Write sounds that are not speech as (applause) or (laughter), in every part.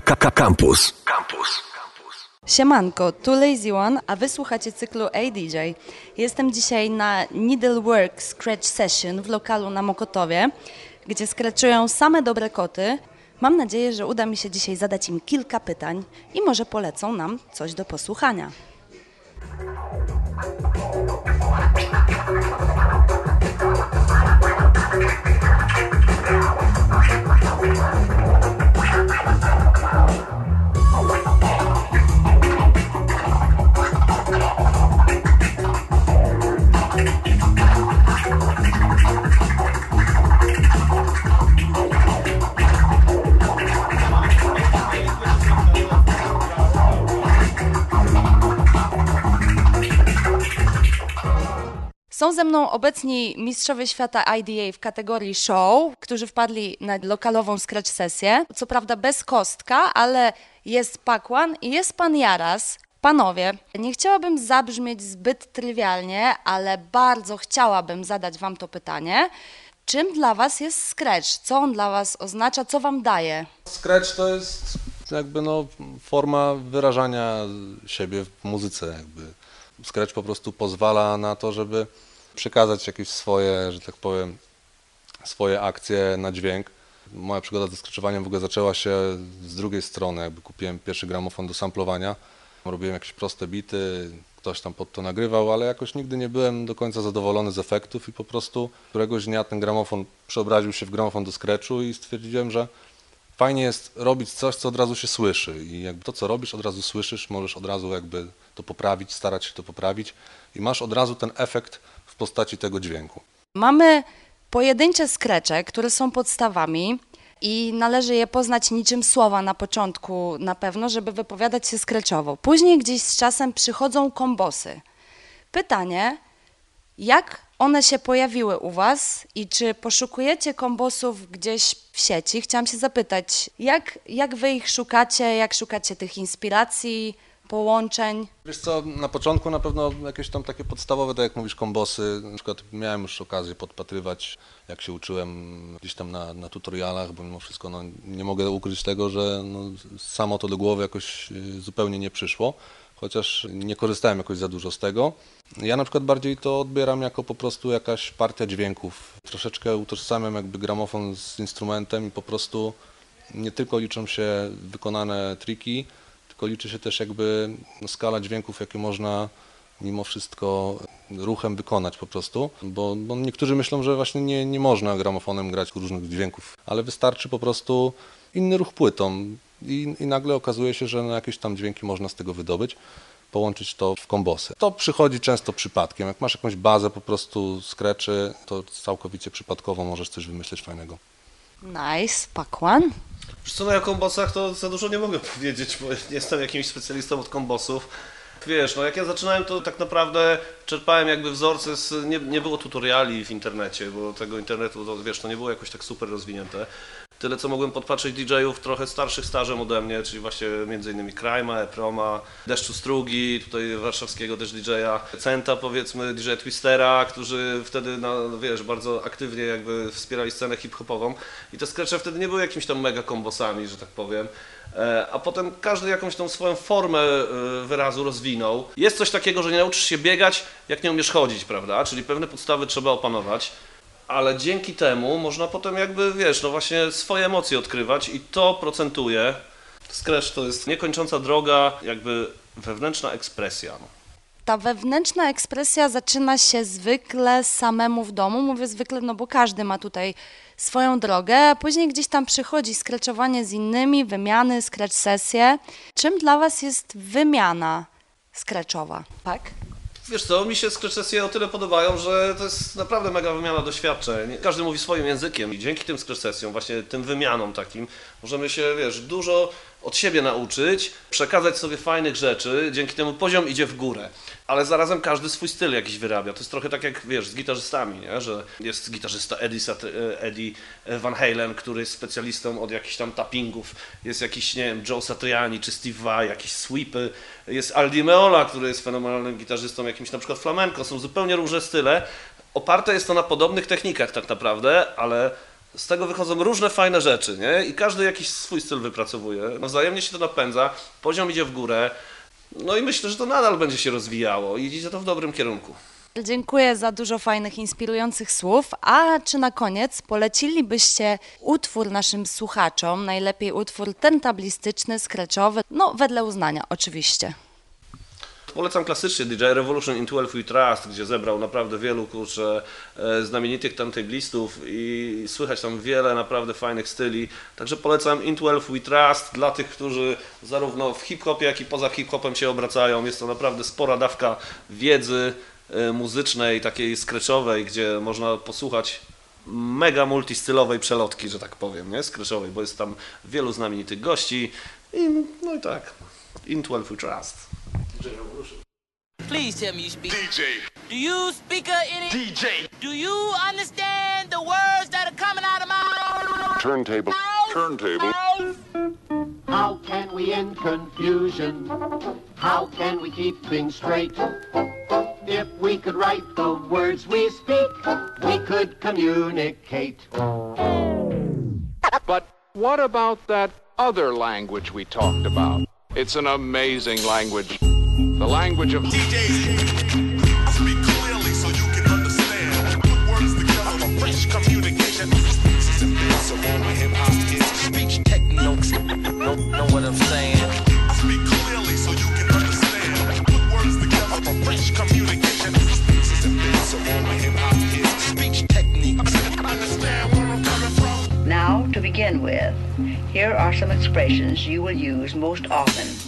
Campus. Campus. Siemanko, tu Lazy One, a wysłuchacie cyklu ADJ. Jestem dzisiaj na Needlework Scratch Session w lokalu na Mokotowie, gdzie skraczują same dobre koty. Mam nadzieję, że uda mi się dzisiaj zadać im kilka pytań i może polecą nam coś do posłuchania. Są ze mną obecni mistrzowie świata IDA w kategorii show, którzy wpadli na lokalową scratch sesję. Co prawda bez kostka, ale jest Pakłan i jest pan Jaras. Panowie, nie chciałabym zabrzmieć zbyt trywialnie, ale bardzo chciałabym zadać wam to pytanie. Czym dla was jest scratch? Co on dla was oznacza? Co wam daje? Scratch to jest jakby no forma wyrażania siebie w muzyce jakby. Scratch po prostu pozwala na to, żeby przekazać jakieś swoje, że tak powiem, swoje akcje na dźwięk. Moja przygoda ze scratchowaniem w ogóle zaczęła się z drugiej strony, jakby kupiłem pierwszy gramofon do samplowania. Robiłem jakieś proste bity, ktoś tam pod to nagrywał, ale jakoś nigdy nie byłem do końca zadowolony z efektów i po prostu któregoś dnia ten gramofon przeobraził się w gramofon do scratchu i stwierdziłem, że fajnie jest robić coś, co od razu się słyszy i jakby to, co robisz, od razu słyszysz, możesz od razu jakby to poprawić, starać się to poprawić i masz od razu ten efekt w postaci tego dźwięku. Mamy pojedyncze skrecze, które są podstawami i należy je poznać niczym słowa na początku na pewno, żeby wypowiadać się skreczowo. Później gdzieś z czasem przychodzą kombosy. Pytanie, jak one się pojawiły u Was i czy poszukujecie kombosów gdzieś w sieci? Chciałam się zapytać, jak, jak Wy ich szukacie, jak szukacie tych inspiracji, połączeń? Wiesz co, na początku na pewno jakieś tam takie podstawowe, tak jak mówisz, kombosy. Na przykład miałem już okazję podpatrywać, jak się uczyłem gdzieś tam na, na tutorialach, bo mimo wszystko no, nie mogę ukryć tego, że no, samo to do głowy jakoś y, zupełnie nie przyszło, chociaż nie korzystałem jakoś za dużo z tego. Ja na przykład bardziej to odbieram jako po prostu jakaś partia dźwięków. Troszeczkę utożsamiam jakby gramofon z instrumentem i po prostu nie tylko liczą się wykonane triki, tylko liczy się też jakby skala dźwięków, jakie można mimo wszystko ruchem wykonać po prostu, bo, bo niektórzy myślą, że właśnie nie, nie można gramofonem grać różnych dźwięków, ale wystarczy po prostu inny ruch płytą i, i nagle okazuje się, że na jakieś tam dźwięki można z tego wydobyć połączyć to w kombosy. To przychodzi często przypadkiem. Jak masz jakąś bazę po prostu skreczy, to całkowicie przypadkowo możesz coś wymyślić fajnego. Nice, Pakwan. Wiesz co, no ja o kombosach to za dużo nie mogę (laughs) powiedzieć, bo nie jestem jakimś specjalistą od kombosów. Wiesz, no jak ja zaczynałem, to tak naprawdę czerpałem jakby wzorce z, nie, nie było tutoriali w internecie, bo tego internetu, to, wiesz, to nie było jakoś tak super rozwinięte. Tyle, co mogłem podpatrzeć DJ-ów trochę starszych stażem ode mnie, czyli właśnie m.in. Krajma, Eproma, Deszczu Strugi, tutaj warszawskiego też DJ-a, Centa powiedzmy, DJ Twistera, którzy wtedy, no, wiesz, bardzo aktywnie jakby wspierali scenę hip-hopową i te sketche wtedy nie były jakimiś tam mega kombosami, że tak powiem. E, a potem każdy jakąś tą swoją formę e, wyrazu rozwinął. Jest coś takiego, że nie nauczysz się biegać, jak nie umiesz chodzić, prawda? Czyli pewne podstawy trzeba opanować, ale dzięki temu można potem jakby, wiesz, no właśnie swoje emocje odkrywać i to procentuje. Scratch to jest niekończąca droga, jakby wewnętrzna ekspresja. No. Ta wewnętrzna ekspresja zaczyna się zwykle samemu w domu. Mówię zwykle, no bo każdy ma tutaj swoją drogę, a później gdzieś tam przychodzi skreczowanie z innymi, wymiany, skrecz sesje. Czym dla Was jest wymiana skreczowa? Tak? Wiesz co, mi się scratch sesje o tyle podobają, że to jest naprawdę mega wymiana doświadczeń. Każdy mówi swoim językiem i dzięki tym scratch sesjom, właśnie tym wymianom takim, możemy się, wiesz, dużo od siebie nauczyć, przekazać sobie fajnych rzeczy, dzięki temu poziom idzie w górę. Ale zarazem każdy swój styl jakiś wyrabia. To jest trochę tak jak, wiesz, z gitarzystami, nie? że jest gitarzysta Eddie, Eddie Van Halen, który jest specjalistą od jakichś tam tappingów, jest jakiś, nie wiem, Joe Satriani czy Steve Vai, jakieś sweepy, jest Aldi Meola, który jest fenomenalnym gitarzystą, jakimś na przykład flamenco, są zupełnie różne style. Oparte jest to na podobnych technikach tak naprawdę, ale z tego wychodzą różne fajne rzeczy, nie? I każdy jakiś swój styl wypracowuje. No wzajemnie się to napędza, poziom idzie w górę. No i myślę, że to nadal będzie się rozwijało i idzie to w dobrym kierunku. Dziękuję za dużo fajnych, inspirujących słów. A czy na koniec polecilibyście utwór naszym słuchaczom, najlepiej utwór tentablistyczny, skreczowy, no wedle uznania oczywiście. Polecam klasycznie DJ Revolution in 12 We Trust, gdzie zebrał naprawdę wielu kurczę e, znamienitych turntablistów i słychać tam wiele naprawdę fajnych styli. Także polecam in 12 We Trust dla tych, którzy zarówno w hip-hopie, jak i poza hip-hopem się obracają. Jest to naprawdę spora dawka wiedzy e, muzycznej, takiej skreczowej, gdzie można posłuchać mega multistylowej przelotki, że tak powiem, nie? Skreczowej, bo jest tam wielu znamienitych gości i no i tak, in 12 We Trust. Please tell me you speak. DJ, Do you speak any? DJ, Do you understand the words that are coming out of my mouth? turntable, turntable. How can we end confusion? How can we keep things straight? If we could write the words we speak, we could communicate. But what about that other language we talked about? It's an amazing language. The language of Speak clearly so you can understand. Put words together for fresh communication. This is invincible when hip hop is speech techniques. Know, know what I'm saying? Speak clearly so you can understand. Put words together for fresh communication. This is invincible when hip hop is speech techniques. Understand where I'm coming from? Now, to begin with, here are some expressions you will use most often.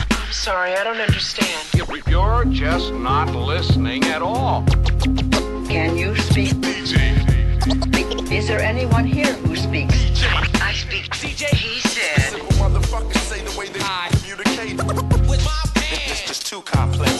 I'm sorry, I don't understand. you're just not listening at all. Can you speak? DJ. Is there anyone here who speaks? I speak DJ. He said. Simple motherfuckers say the way they communicate. With my It's pants. just too complex.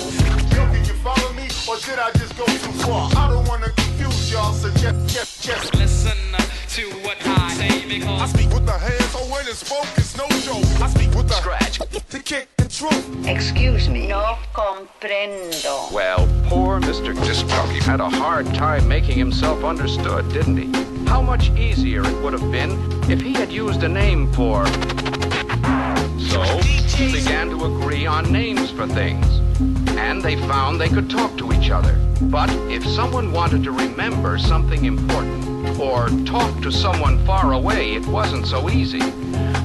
Yo, can you follow me, or did I just go too far? I don't wanna confuse y'all, so just, just, just. Listen uh, to what I say because I speak with the hands, oh, so when it's spoke, it's no joke. I speak with the scratch to kick the truth. Excuse me. No comprendo. Well, poor Mr. Disc Jockey had a hard time making himself understood, didn't he? How much easier it would have been if he had used a name for. So, he began to agree on names for things. And they found they could talk to each other. But if someone wanted to remember something important, or talk to someone far away, it wasn't so easy.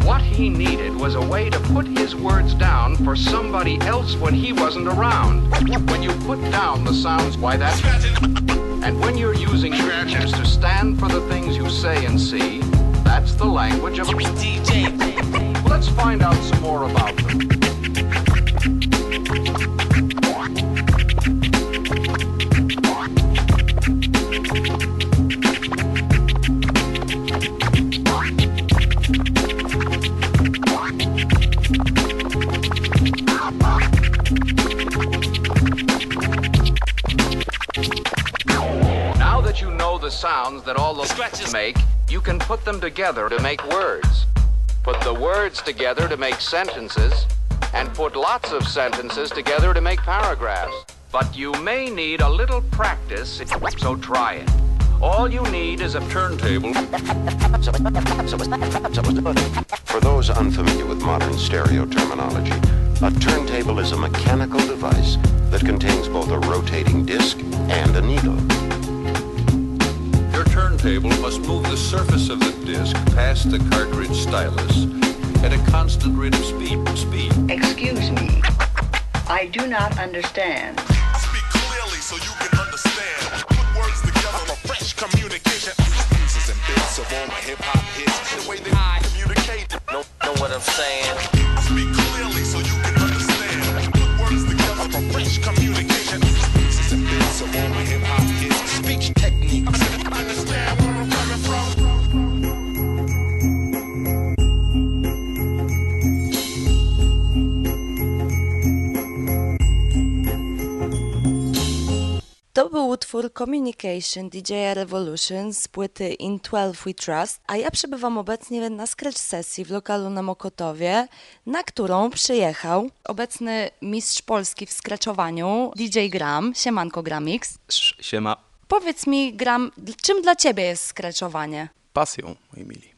What he needed was a way to put his words down for somebody else when he wasn't around. When you put down the sounds, why that's. And when you're using scratches to stand for the things you say and see, that's the language of. DJ. Let's find out some more about them. That all the Scratches. make, you can put them together to make words. Put the words together to make sentences, and put lots of sentences together to make paragraphs. But you may need a little practice, so try it. All you need is a turntable. For those unfamiliar with modern stereo terminology, a turntable is a mechanical device that contains both a rotating disc and a needle. Your turntable must move the surface of the disc past the cartridge stylus at a constant rate of speed. Speed. Excuse me. I do not understand. Speak clearly so you can understand. Put words together for fresh communication. This is invincible when hip hop hits. The way they communicate. Know, know what I'm saying? Utwór Communication DJ Revolution z płyty In 12 We Trust, a ja przebywam obecnie na scratch sesji w lokalu na Mokotowie, na którą przyjechał obecny mistrz Polski w scratchowaniu DJ Gram, siemanko Gramix. Siema. Powiedz mi, Gram, czym dla Ciebie jest scratchowanie? Pasją, moi mili.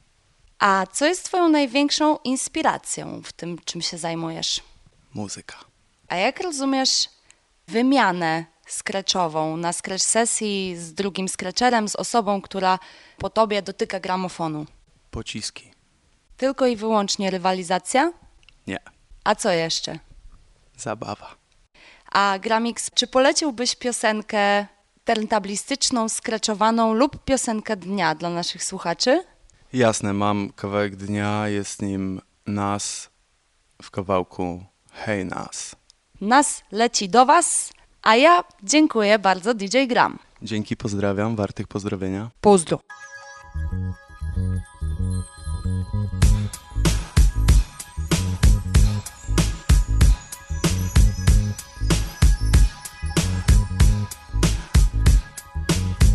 A co jest Twoją największą inspiracją w tym, czym się zajmujesz? Muzyka. A jak rozumiesz wymianę scratchową na scratch sesji z drugim scratcherem, z osobą, która po tobie dotyka gramofonu? Pociski. Tylko i wyłącznie rywalizacja? Nie. A co jeszcze? Zabawa. A Gramix, czy poleciłbyś piosenkę turntablistyczną, scratchowaną lub piosenkę dnia dla naszych słuchaczy? Jasne, mam kawałek dnia, jest nim nas w kawałku Hej Nas. Nas leci do Was, a ja dziękuję bardzo DJ Gram. Dzięki, pozdrawiam, wartych pozdrowienia. Pozdro.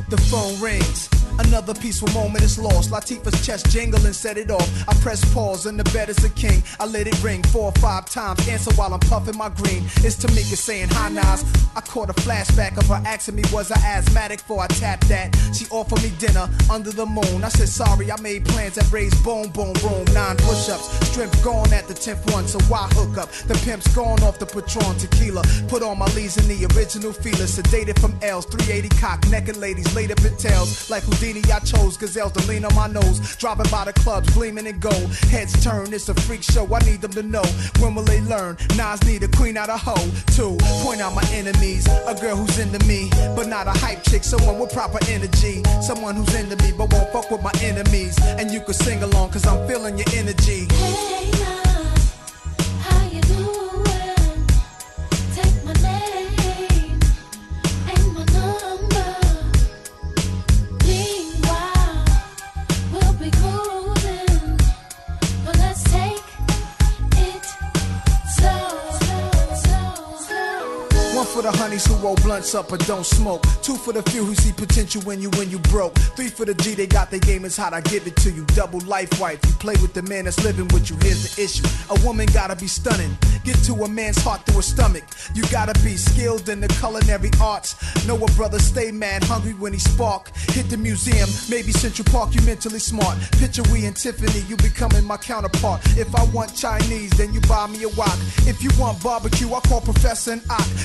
The phone rings. Another peaceful moment is lost. Latifah's chest jingle and set it off. I press pause and the bed is a king. I let it ring four or five times. Answer while I'm puffing my green. It's Tamika saying hi Nas. I caught a flashback of her asking me was I asthmatic before I tapped that. She offered me dinner under the moon. I said sorry, I made plans that raised boom boom room. Nine push-ups, strength gone at the tenth one. So why hook up? The pimp's gone off the Patron tequila. Put on my leads in the original feelers. Sedated from L's, 380 cock, ladies laid up in tails like Houdini. I chose gazelles to lean on my nose. Driving by the clubs, gleaming in gold. Heads turn, it's a freak show. I need them to know. When will they learn? Nas need a queen out of hoe. Two, point out my enemies. A girl who's into me, but not a hype chick. Someone with proper energy. Someone who's into me, but won't fuck with my enemies. And you can sing along, cause I'm feeling your energy. One honeys who roll blunts up but don't smoke. Two for the few who see potential when you when you broke. Three for the G they got their game is hot. I give it to you. Double life wife. You play with the man that's living with you. Here's the issue. A woman gotta be stunning. Get to a man's heart through a stomach. You gotta be skilled in the culinary arts. Know a brother stay mad hungry when he spark. Hit the museum, maybe Central Park. You mentally smart. Picture we and Tiffany. You becoming my counterpart. If I want Chinese, then you buy me a wok. If you want barbecue, I call Professor and.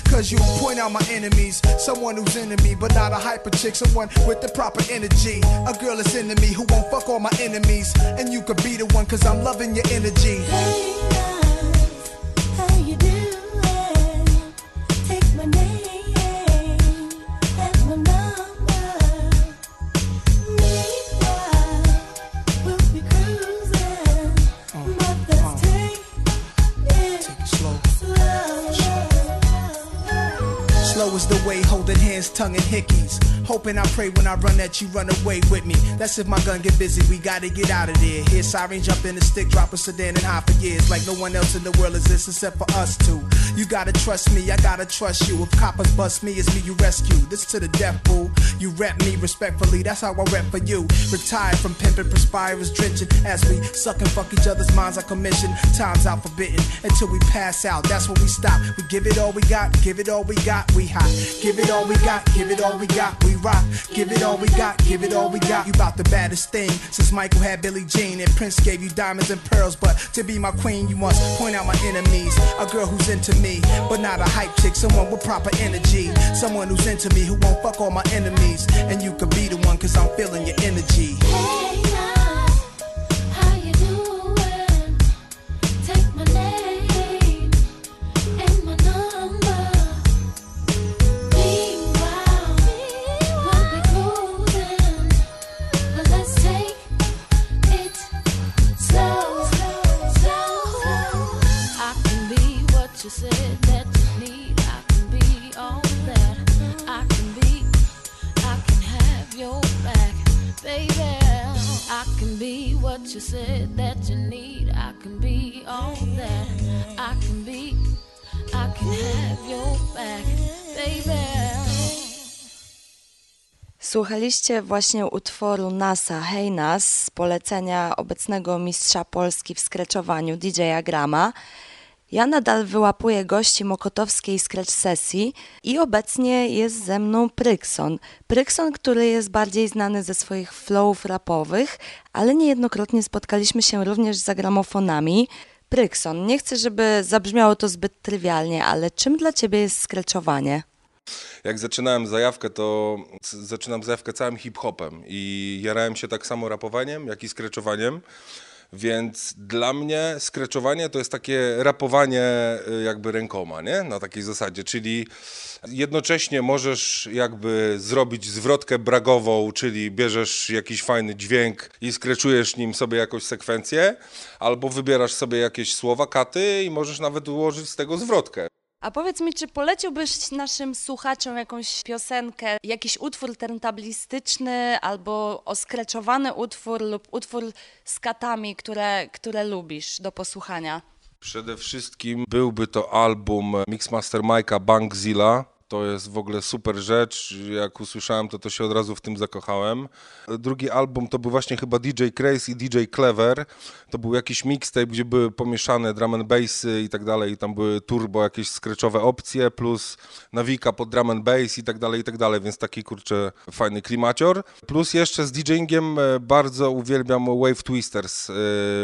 Cause you point out my enemies. Someone who's into me, but not a hyper chick. Someone with the proper energy. A girl that's into me who won't fuck all my enemies. And you could be the one, cause I'm loving your energy. Slow is the way, holding hands, tongue and hickeys. Hoping I pray when I run at you, run away with me. That's if my gun get busy, we gotta get out of there. Hear siren jump in stick, drop a sedan and high for years. Like no one else in the world exists except for us two. You gotta trust me, I gotta trust you. If coppers bust me, it's me you rescue. This to the death, boo. You rep me respectfully, that's how I rep for you. Retired from pimping, perspires drenching. As we suck and fuck each other's minds, I commission. Time's out forbidden until we pass out. That's when we stop. We give it all we got, give it all we got, we hot. Give it all we got, give it all we got, we rock. Give it all we got, give it all we got. You about the baddest thing since Michael had Billie Jean and Prince gave you diamonds and pearls. But to be my queen, you must point out my enemies. A girl who's into me, but not a hype chick. Someone with proper energy. Someone who's into me who won't fuck all my enemies. And you could be the one, cause I'm feeling your energy. I Słuchaliście właśnie utworu NASA Hey Nas z polecenia obecnego mistrza Polski w skreczowaniu DJ-a Grama. Ja nadal wyłapuję gości mokotowskiej scratch sesji i obecnie jest ze mną Prykson. Prykson, który jest bardziej znany ze swoich flowów rapowych, ale niejednokrotnie spotkaliśmy się również za gramofonami. Prykson, nie chcę, żeby zabrzmiało to zbyt trywialnie, ale czym dla ciebie jest skreczowanie? Jak zaczynałem zajawkę, to zaczynam zajawkę całym hip-hopem i jarałem się tak samo rapowaniem, jak i skreczowaniem. Więc dla mnie skreczowanie to jest takie rapowanie y, jakby rękoma, nie? Na takiej zasadzie, czyli jednocześnie możesz jakby zrobić zwrotkę bragową, czyli bierzesz jakiś fajny dźwięk i skreczujesz nim sobie jakąś sekwencję, albo wybierasz sobie jakieś słowa, katy i możesz nawet ułożyć z tego zwrotkę. A powiedz mi, czy poleciłbyś naszym słuchaczom jakąś piosenkę, jakiś utwór turntablistyczny albo oskreczowany utwór lub utwór z katami, które, które lubisz do posłuchania? Przede wszystkim byłby to album Mixmaster Mike'a Bankzilla. To jest w ogóle super rzecz. Jak usłyszałem to, to się od razu w tym zakochałem. Drugi album to był właśnie chyba DJ Craze i DJ Clever. To był jakiś mixtape, gdzie były pomieszane drum and bassy i tak dalej. Tam były turbo, jakieś skreczowe opcje, plus nawika pod drum and bass i tak dalej, i tak dalej. Więc taki, kurczę, fajny klimacior. Plus jeszcze z DJingiem e, bardzo uwielbiam Wave Twisters, e,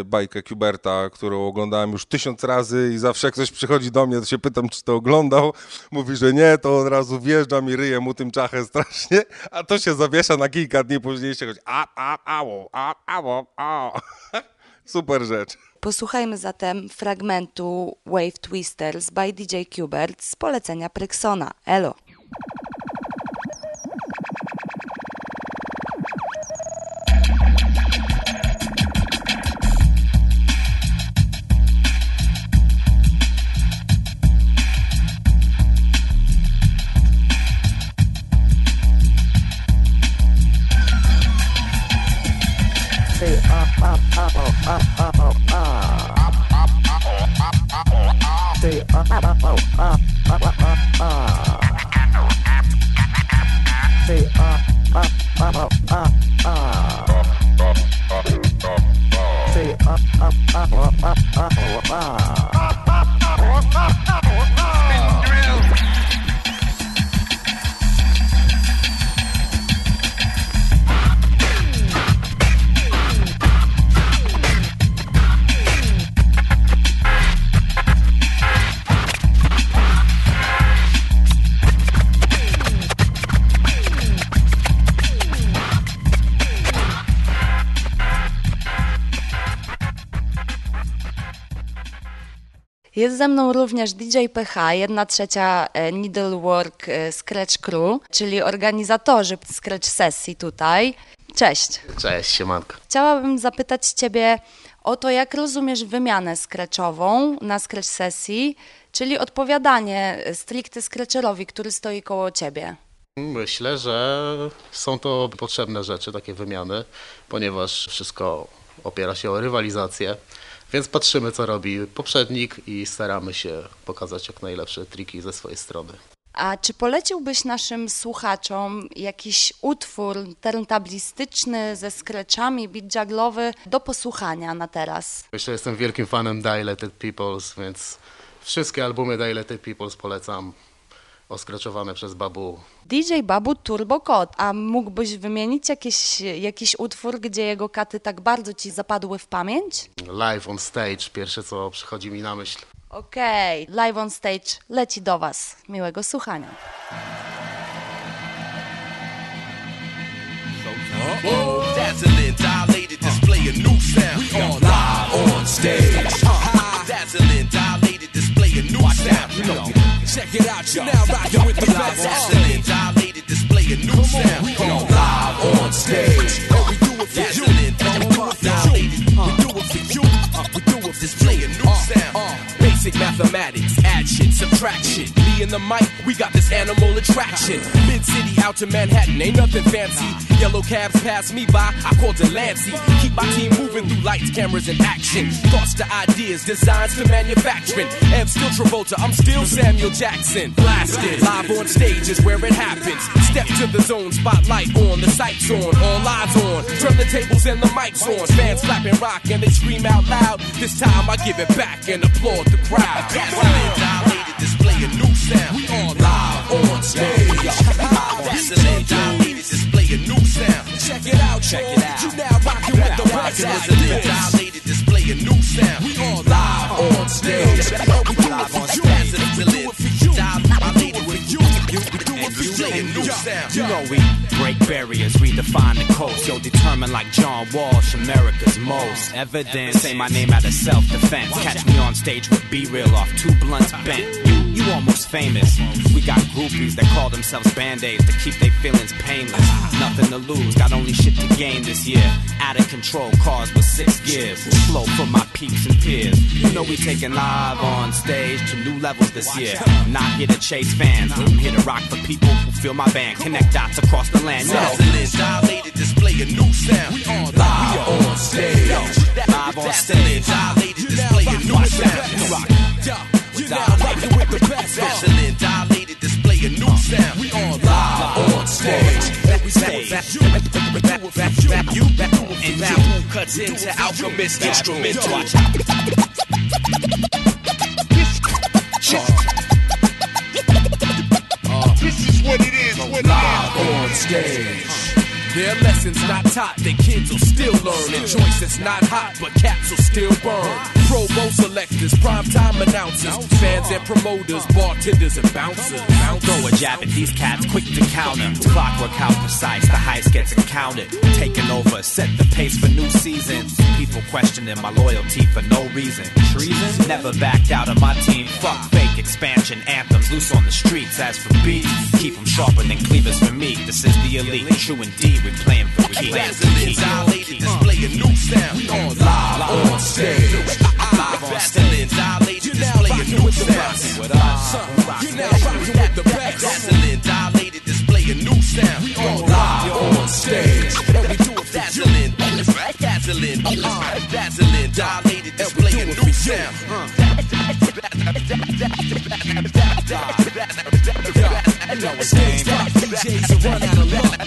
bajkę Kuberta, którą oglądałem już tysiąc razy i zawsze jak ktoś przychodzi do mnie, to się pytam, czy to oglądał. Mówi, że nie, to od razu wjeżdżam i ryję mu tym czachę strasznie, a to się zawiesza na kilka dni później się chodzi a, a, ało, a, ało, a. (laughs) Super rzecz. Posłuchajmy zatem fragmentu Wave Twisters by DJ Qbert z polecenia Pryksona. Elo! Jest ze mną również DJ PH, jedna trzecia e, Needlework e, Scratch Crew, czyli organizatorzy Scratch sesji tutaj. Cześć. Cześć, siemanko. Chciałabym zapytać Ciebie o to, jak rozumiesz wymianę scratchową na scratch sesji, czyli odpowiadanie stricte scratcherowi, który stoi koło Ciebie. Myślę, że są to potrzebne rzeczy, takie wymiany, ponieważ wszystko opiera się o rywalizację, więc patrzymy, co robi poprzednik i staramy się pokazać jak najlepsze triki ze swojej strony. A czy poleciłbyś naszym słuchaczom jakiś utwór turntablistyczny ze scratchami, beat jugglowy do posłuchania na teraz? Myślę, że jestem wielkim fanem Dilated Peoples, więc wszystkie albumy Dilated Peoples polecam, oskraczowane przez Babu. DJ Babu Turbo Code, a mógłbyś wymienić jakiś, jakiś utwór, gdzie jego katy tak bardzo ci zapadły w pamięć? Live on stage, pierwsze co przychodzi mi na myśl. Okej, live on stage leci do Was. Miłego słuchania. Dazzling, dilated display a new sound. We are live on stage. Dazzling, dilated display a new sound. Check it out, you're now rocking with the best. Dazzling, dilated display a new sound. We live on stage. Oh, and we do it for you. We do it for you. We do it for display a new uh, sound. Uh. Basic mathematics, addition, subtraction. me and the mic, we got this animal attraction. Mid city out to Manhattan, ain't nothing fancy. Yellow cabs pass me by, I call Delancey. Keep my team moving through lights, cameras, and action. Thoughts to ideas, designs to manufacturing. Ev still Travolta, I'm still Samuel Jackson. Blasted, live on stage is where it happens. Step to the zone, spotlight on, the sights on, all eyes on. Turn the tables and the mics on. Fans clapping rock and they scream out loud. This time I give it back and applaud the crowd. Gasoline dilated, display a new sound. We all live on stage. Gasoline dilated, display a new sound. Check it out, check it out. You now rocking with the best. Gasoline dilated, display a new sound. We all live on stage. And display a new sound. You know we break barriers, redefine the coast. Yo, determined like John Walsh, America's most. Evidence, say my name out of self-defense. Catch me on stage with B-Real off two blunts bent. Almost famous. We got groupies that call themselves band-aids to keep their feelings painless. Nothing to lose, got only shit to gain this year. Out of control, cars with six gears. Flow for my peeps and peers. You know we taking live on stage to new levels this year. Not here to chase fans, I'm here to rock for people who feel my band. Connect dots across the land. Gasoline dilated, display a new sound. We all live on stage. Live on stage. dilated, display a new sound. You rock. You now rocking with the best. Gasoline dilated, display a new sound. We all live on stage. Every stage. You back and you cuts into Alchemist instrumental. Watch out. This is what it is, what it Live is. on stage. Their lessons not taught, their kids will still learn. And joints that's not hot, but caps will still burn. Promo selectors, primetime announcers, fans and promoters, bartenders and bouncers. Throw a jab at these cats, quick to counter. Clockwork how precise, the heist gets encountered. Taking over, set the pace for new seasons. People questioning my loyalty for no reason. Treason? Never backed out of my team. Fuck fake expansion anthems, loose on the streets. As for beats, keep them sharper than cleavers for me. This is the elite, true indeed, We're playing for keys. Gasoline dilated, display a new sound. We all live on stage. On Gasoline dilated, display a new sound. You now rocking with the best. Gasoline dilated, display a new sound. We all live on stage. And we do it for Gasoline, gasoline, gasoline dilated, display a new sound.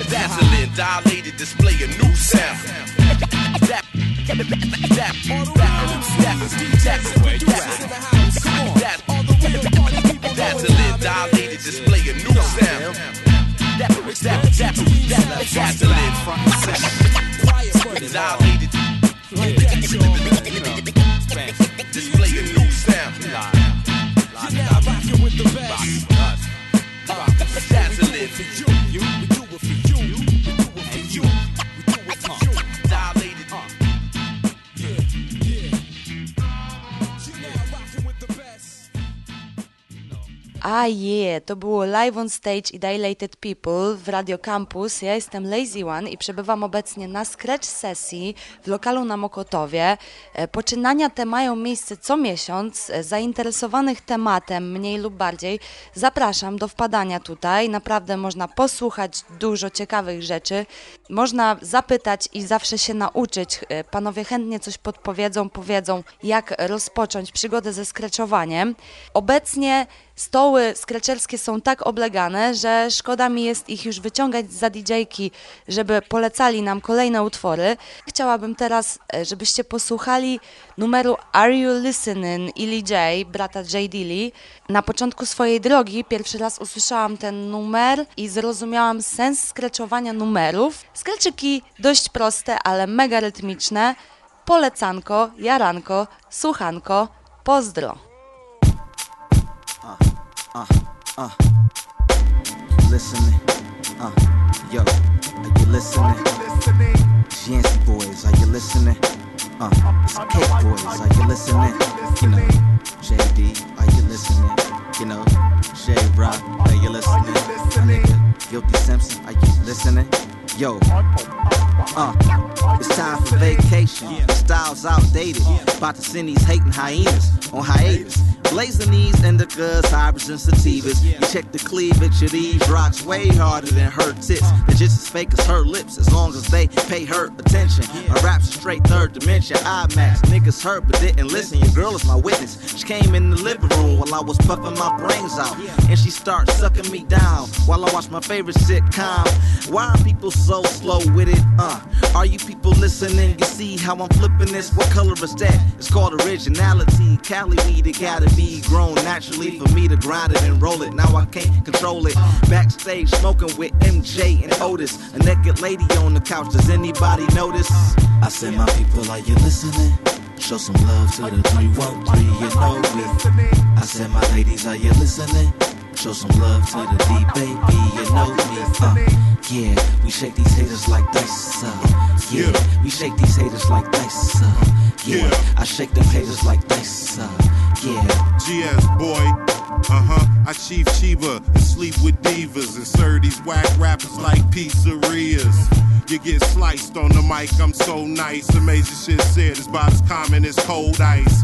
Gasoline dilated, display a new sound. Gasoline dilated, display a new sound. Gasoline dilated, display a new sound. Now rocking with the. A je, to było Live on Stage i Dilated People w Radio Campus. Ja jestem Lazy One i przebywam obecnie na scratch sesji w lokalu na Mokotowie. E, Poczynania te mają miejsce co miesiąc. E, Zainteresowanych tematem, mniej lub bardziej, zapraszam do wpadania tutaj. Naprawdę można posłuchać dużo ciekawych rzeczy. Można zapytać i zawsze się nauczyć. E, Panowie chętnie coś podpowiedzą, powiedzą, jak rozpocząć przygodę ze skreczowaniem. Obecnie stoły skreczerskie są tak oblegane, że szkoda mi jest ich już wyciągać za DJ-ki, żeby polecali nam kolejne utwory. Chciałabym teraz, e, żebyście posłuchali numeru Are You Listening Illy J, brata J. Dilly. Na początku swojej drogi pierwszy raz usłyszałam ten numer i zrozumiałam sens skreczowania numerów. Skreczyki dość proste, ale mega rytmiczne. Polecanko, jaranko, słuchanko, pozdro. Uh, uh. Listening, uh, yo, are you listening? It's Yancey boys, are you listening? Uh, it's Cake boys, are you listening? You know, JD, are you listening? You know, J Rock, are you listening? My nigga, Guilty Simpson, are you listening? Yo, uh, it's time for vacation. Styles outdated. About to send these hating hyenas on hiatus. Blazing these indicas, hybrids, and sativas. You check the cleavage of these rocks way harder than her tits. They're just as fake as her lips, as long as they pay her attention. My rap's a straight third dimension. IMAX, niggas heard but didn't listen. Your girl is my witness. She came in the living room while I was puffing my brains out, and she starts sucking me down while I watch my favorite sitcom. Why are people so slow with it? Uh, are you people listening? You see how I'm flipping this? What color is that? It's called originality. Cali weed, it gotta be grown naturally for me to grind it and roll it. Now I can't control it. Backstage smoking with MJ and Otis. A naked lady on the couch. Does anybody notice? I said, my people, are you listening? Show some love to the 313, you know me. I said, my ladies, are you listening? Show some love to the D baby, you know me. Uh, yeah, we shake these haters like dice. Uh, yeah, we shake these haters like dice. Uh, yeah, I shake them haters like dice. Uh, yeah. GS boy. Uh huh. I chief Chiba and sleep with divas and serve these whack rappers like pizzerias. You get sliced on the mic, I'm so nice. Amazing shit said is about as common as cold ice.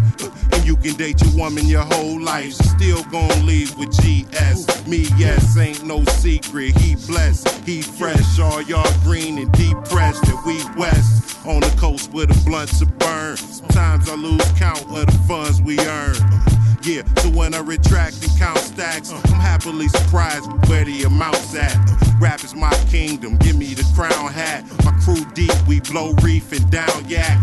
And you can date your woman your whole life. Still gon' leave with GS. Me, yes, ain't no secret. He blessed, he fresh. All y'all green and depressed. And we west on the coast where the blunts are burned. Sometimes I lose count of the funds we earn. Yeah, so when I retract and count stacks, I'm happily surprised where the amount's at. Rap is my kingdom, give me the crown hat. My crew deep, we blow reef and down yak.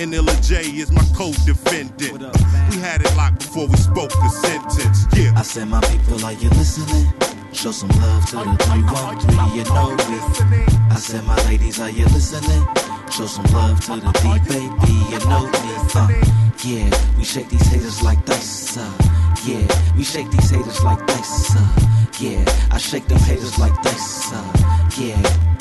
And Illa J is my co-defendant. We had it locked before we spoke the sentence. Yeah. I said, my people, are you listening? Show some love to the 313, you know me. I said, my ladies, are you listening? Show some love to the D baby, you know me. Uh, yeah, we shake these haters like dice. Uh, yeah, we shake these haters like dice. Uh, yeah, I shake them haters like dice. Uh, yeah.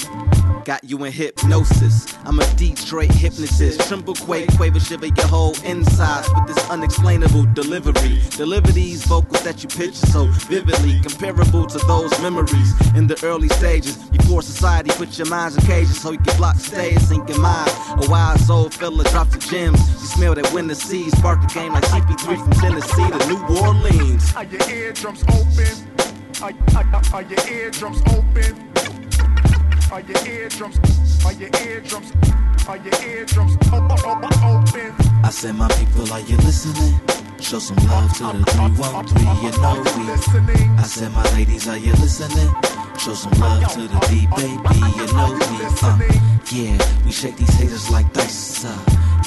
Got you in hypnosis. I'm a Detroit hypnotist. Tremble, quake, quaver, shiver your whole insides with this unexplainable delivery. Deliver these vocals that you picture so vividly, comparable to those memories in the early stages. Before society put your minds in cages so you can block stage, sink your mind. A wise old fella drops the gems. You smell that winter seas, spark the game like CP3 from Tennessee to New Orleans. Are your eardrums open? Are, your eardrums open? Are your eardrums? Are your eardrums? Are your eardrums open? I said, my people, are you listening? Show some love to the 313, you know we. I said, my ladies, are you listening? Show some love to the D baby, you know me. Uh, yeah, we shake these haters like dice. Uh,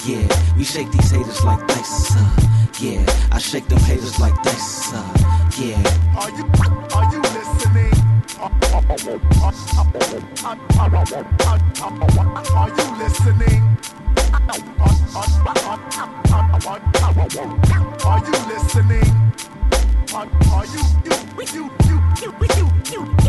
yeah, we shake these haters like dice. Uh, yeah, I shake them haters like dice. Uh, yeah. Are you are? Are you listening? Are you listening? You you you you you you you?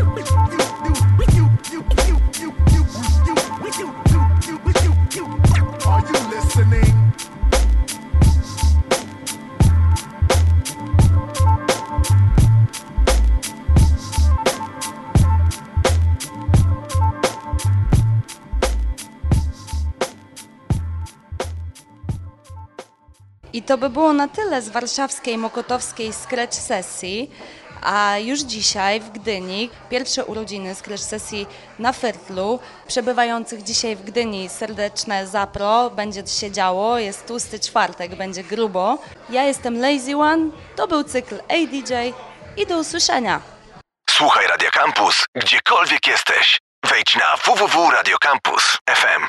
To by było na tyle z warszawskiej Mokotowskiej Scratch Sesji. A już dzisiaj w Gdyni pierwsze urodziny Scratch Sesji na Fertlu. Przebywających dzisiaj w Gdyni serdeczne zapro. Będzie się działo, jest tłusty czwartek, będzie grubo. Ja jestem Lazy One, to był cykl ADJ i do usłyszenia. Słuchaj Radio Campus, gdziekolwiek jesteś. Wejdź na www.radiocampus.fm.